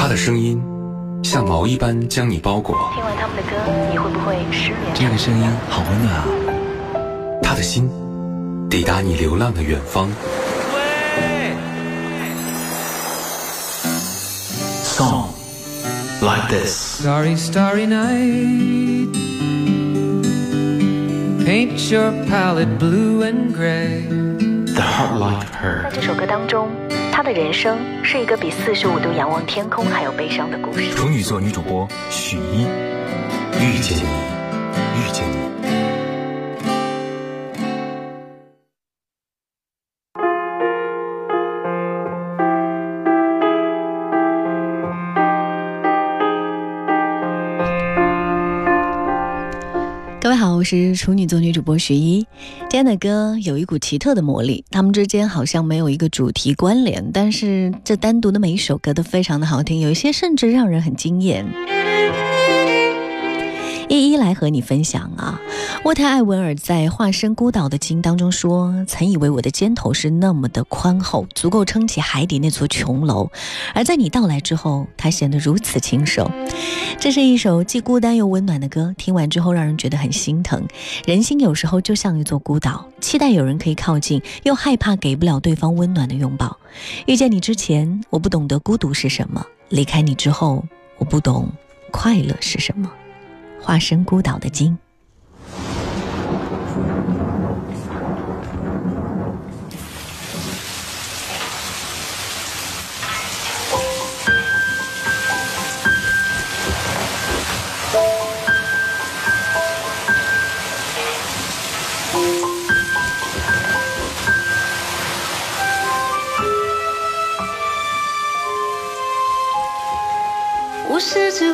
他的声音像毛一般将你包裹。听完他们的歌，你会不会失眠？这个声音好温暖啊！他的心抵达你流浪的远方。喂，Song like this。Starry, starry night. Paint your palette blue and gray. The heart like her 在。这首歌当中，他的人生是一个比四十五度仰望天空还要悲伤的故事。处女座女主播许一，遇见你，遇见你。我是处女座女主播徐一。今天的歌有一股奇特的魔力，他们之间好像没有一个主题关联，但是这单独的每一首歌都非常的好听，有一些甚至让人很惊艳。一一来和你分享啊，渥太艾文尔在《化身孤岛的鲸》当中说：“曾以为我的肩头是那么的宽厚，足够撑起海底那座琼楼，而在你到来之后，它显得如此轻手。”这是一首既孤单又温暖的歌，听完之后让人觉得很心疼。人心有时候就像一座孤岛，期待有人可以靠近，又害怕给不了对方温暖的拥抱。遇见你之前，我不懂得孤独是什么；离开你之后，我不懂快乐是什么。化身孤岛的鲸。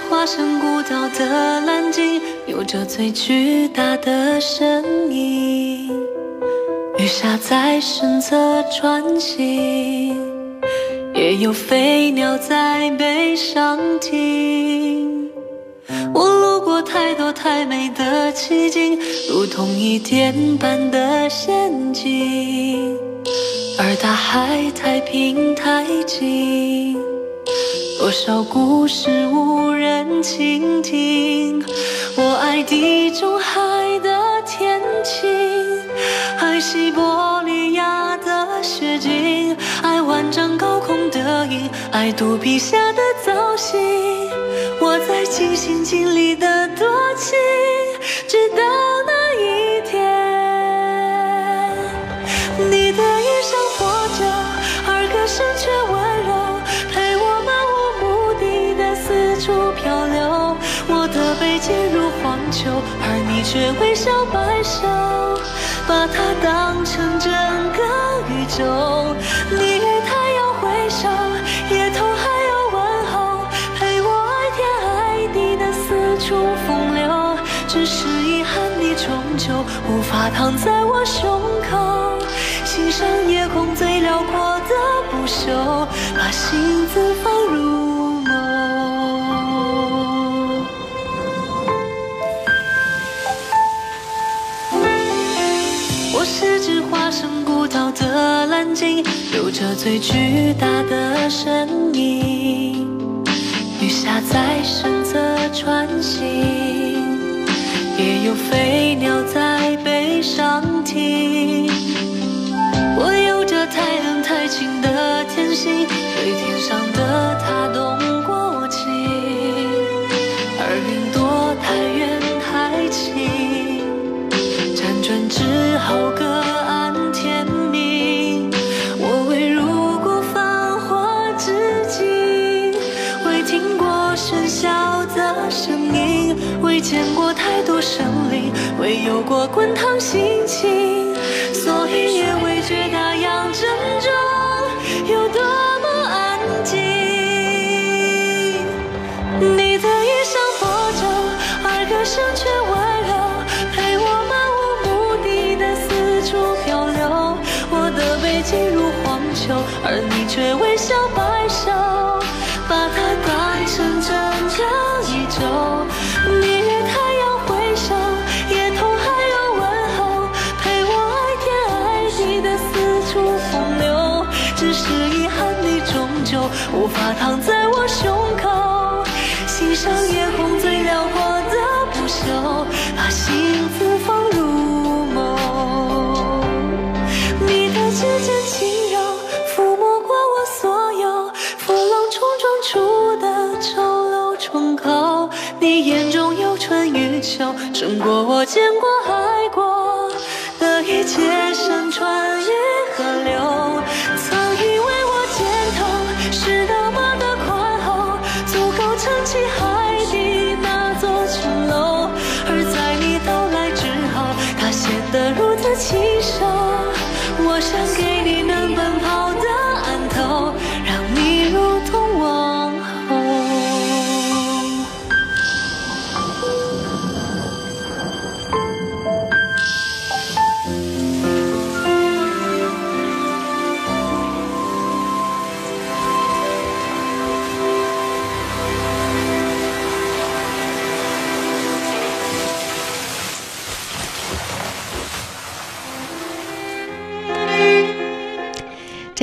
化身孤岛的蓝鲸，有着最巨大的身影。鱼虾在身侧穿行，也有飞鸟在背上停。我路过太多太美的奇景，如同一电般的仙境，而大海太平太静。多少故事无人倾听？我爱地中海的天晴，爱西伯利亚的雪景，爱万丈高空的鹰，爱肚皮下的藻荇。我在尽心尽力的多情，却微笑摆首，把它当成整个宇宙。你与太阳挥手，夜头还有问候，陪我爱天爱地的四处风流。只是遗憾，你终究无法躺在我胸口，欣赏夜空最辽阔的不朽，把心字放入有着最巨大的身影。雨下在身侧穿行，也有飞鸟在背上停。我有着太冷太清的天性，对天上的他动过情，而云朵太远太轻。辗转之后各声音，未见过太多生灵，未有过滚烫心情，所以也未觉那样珍重，有多么安静。你的衣裳破旧，而歌声却温柔，陪我漫无目的的四处漂流。我的背脊如荒丘，而你却微笑躺在我胸口，欣赏夜空最辽阔的不朽，把幸福放入梦。你的指尖轻柔抚摸过我所有风浪冲撞出的丑陋疮口，你眼中有春与秋，胜过我见过爱过的一切山川与河流。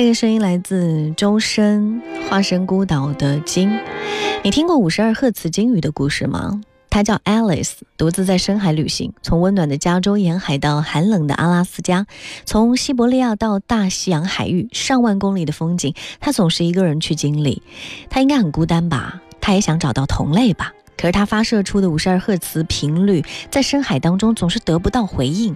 这个声音来自周深《化身孤岛的鲸》。你听过五十二赫兹鲸鱼的故事吗？它叫 Alice，独自在深海旅行，从温暖的加州沿海到寒冷的阿拉斯加，从西伯利亚到大西洋海域，上万公里的风景，它总是一个人去经历。它应该很孤单吧？它也想找到同类吧？可是它发射出的五十二赫兹频率，在深海当中总是得不到回应。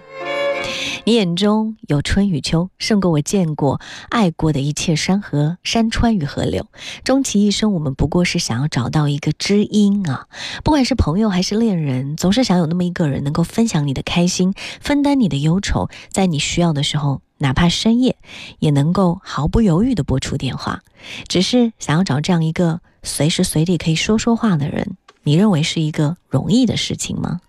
你眼中有春与秋，胜过我见过、爱过的一切山河、山川与河流。终其一生，我们不过是想要找到一个知音啊！不管是朋友还是恋人，总是想有那么一个人能够分享你的开心，分担你的忧愁，在你需要的时候，哪怕深夜，也能够毫不犹豫地拨出电话。只是想要找这样一个随时随地可以说说话的人，你认为是一个容易的事情吗？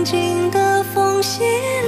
安静的奉献。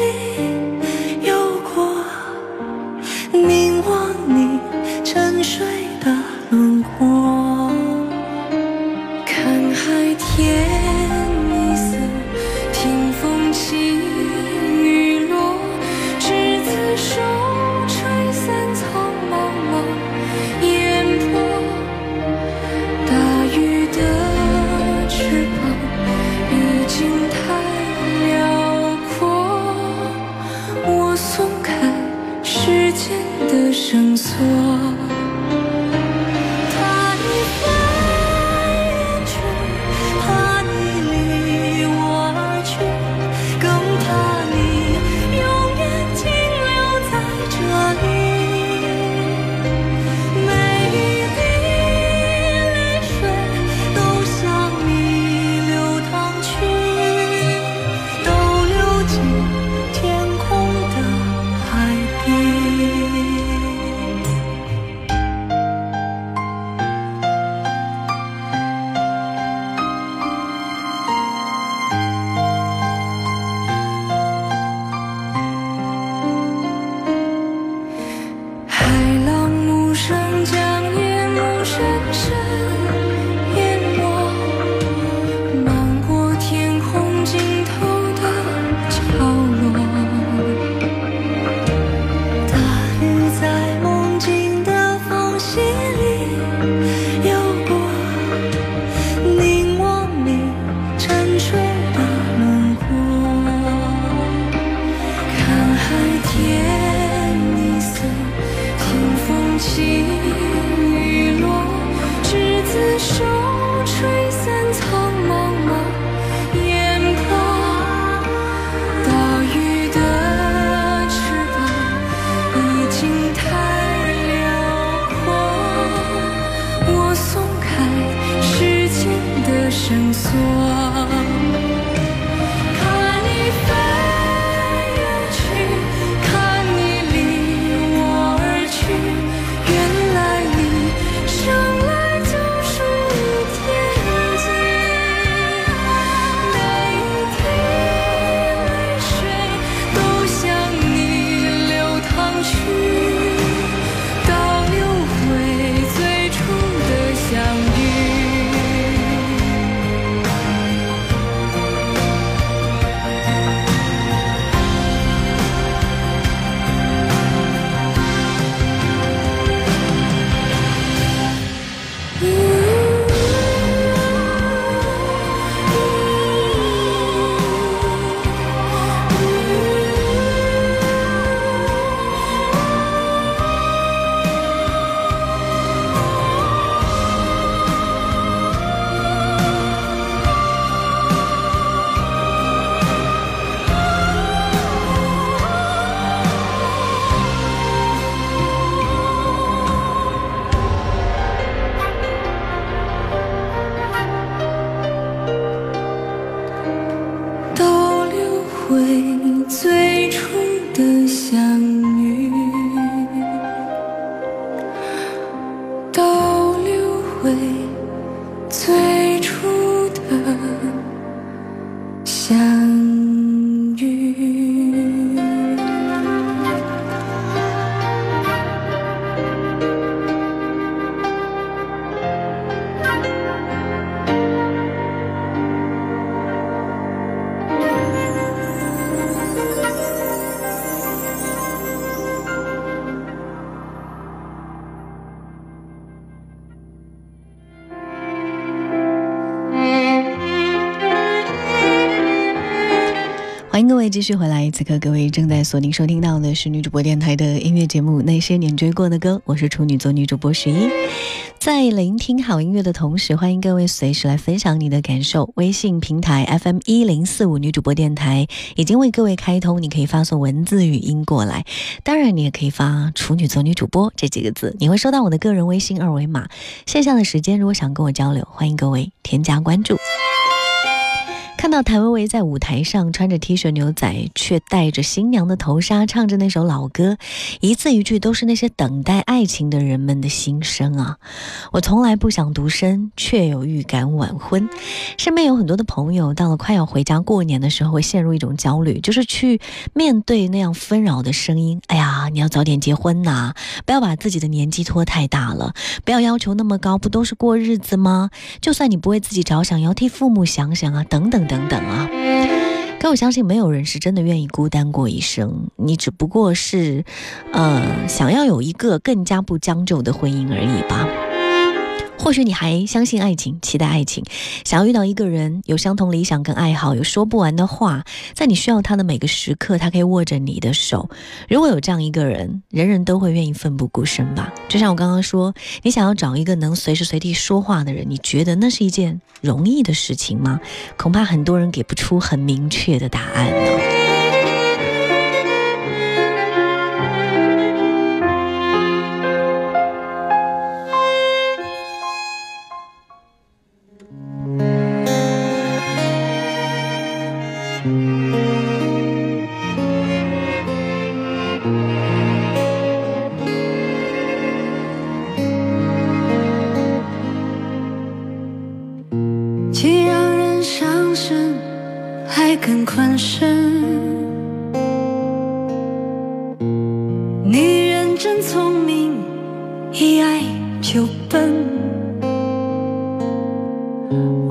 绳索。继续回来，此刻各位正在锁定收听到的是女主播电台的音乐节目《那些年追过的歌》，我是处女座女主播十一。在聆听好音乐的同时，欢迎各位随时来分享你的感受。微信平台 FM 一零四五女主播电台已经为各位开通，你可以发送文字语音过来，当然你也可以发“处女座女主播”这几个字，你会收到我的个人微信二维码。线下的时间，如果想跟我交流，欢迎各位添加关注。看到谭维维在舞台上穿着 T 恤牛仔，却戴着新娘的头纱，唱着那首老歌，一字一句都是那些等待爱情的人们的心声啊！我从来不想独身，却有预感晚婚。身边有很多的朋友，到了快要回家过年的时候，会陷入一种焦虑，就是去面对那样纷扰的声音。哎呀，你要早点结婚呐、不要把自己的年纪拖太大了，不要要求那么高，不都是过日子吗？就算你不为自己着想，也要替父母想想啊，等等等等啊。可我相信没有人是真的愿意孤单过一生，你只不过是，呃，想要有一个更加不将就的婚姻而已吧。或许你还相信爱情，期待爱情，想要遇到一个人有相同理想跟爱好，有说不完的话，在你需要他的每个时刻，他可以握着你的手。如果有这样一个人，人人都会愿意奋不顾身吧。就像我刚刚说，你想要找一个能随时随地说话的人，你觉得那是一件容易的事情吗？恐怕很多人给不出很明确的答案呢。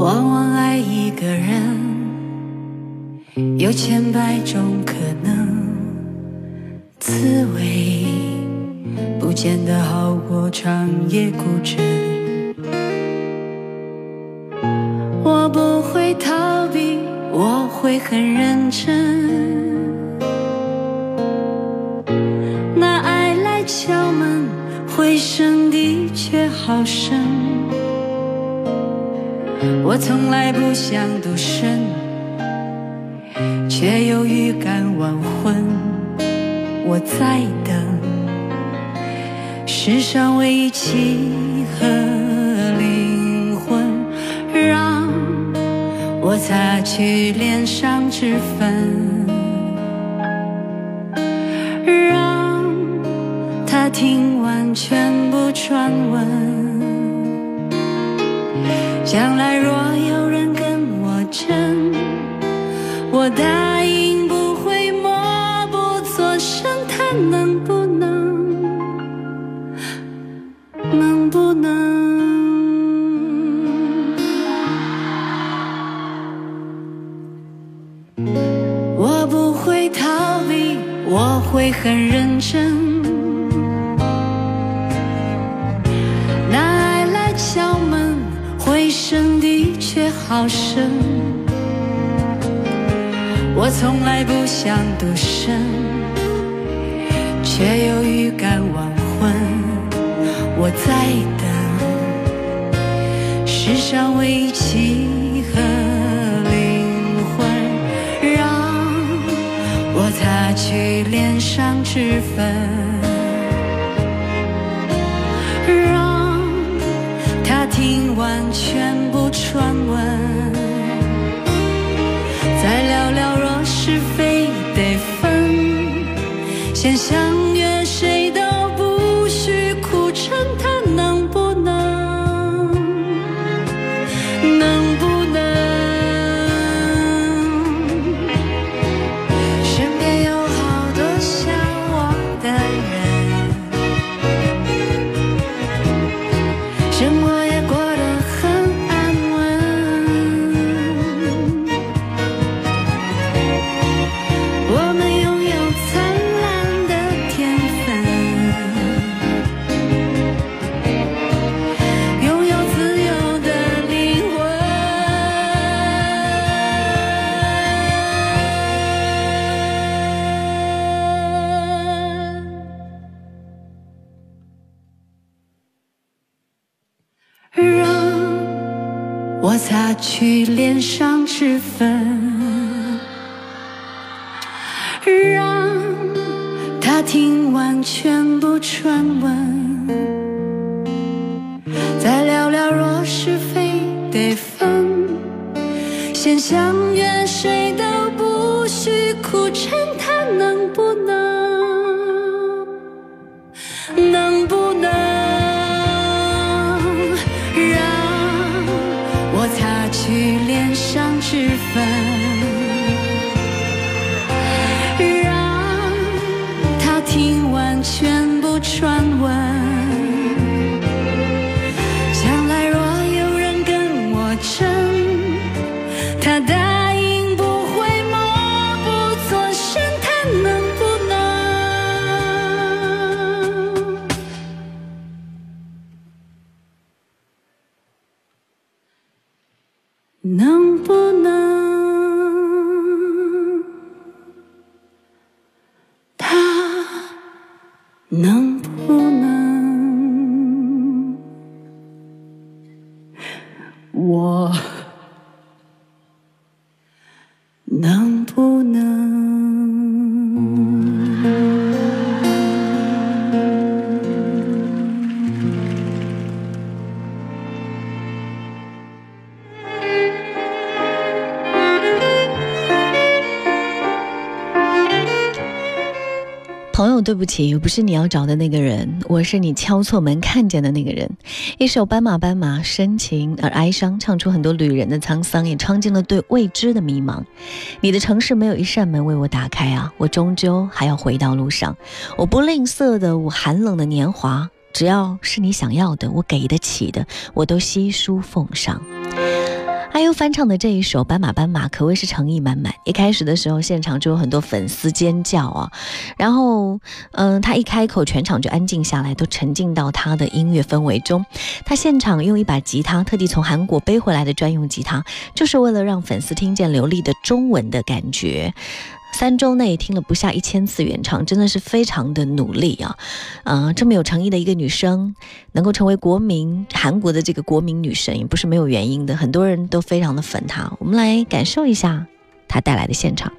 往往爱一个人，有千百种可能，滋味不见得好过长夜孤枕。我不会逃避，我会很认真。那爱来敲门，回声的确好深。我从来不想独身，却有预感晚婚。我在等世上唯一契合灵魂，让我擦去脸上脂粉，让他听完全部传闻。将来若有人跟我争，我答应不会默不作声。他能不能？能不能？我不会逃避，我会很认却好深。我从来不想独身，却又预感晚婚。我在等世上唯一契合灵魂，让我擦去脸上脂粉，让他听完全传闻，再聊聊若是非让我擦去脸上脂粉。让他听完全部传闻，再聊聊若是非得分，先相约谁都不许苦撑，能不能？对不起，我不是你要找的那个人，我是你敲错门看见的那个人。一首《斑马斑马》，深情而哀伤，唱出很多旅人的沧桑，也唱尽了对未知的迷茫。你的城市没有一扇门为我打开啊，我终究还要回到路上。我不吝啬的，我寒冷的年华，只要是你想要的，我给得起的，我都悉数奉上。阿优翻唱的这一首《斑马斑马》可谓是诚意满满。一开始的时候，现场就有很多粉丝尖叫啊，然后，嗯、他一开口，全场就安静下来，都沉浸到他的音乐氛围中。他现场用一把吉他，特地从韩国背回来的专用吉他，就是为了让粉丝听见流利的中文的感觉。三周内听了不下一千次原唱，真的是非常的努力啊！啊、这么有诚意的一个女生，能够成为国民韩国的这个国民女神，也不是没有原因的。很多人都非常的粉她。我们来感受一下她带来的现场。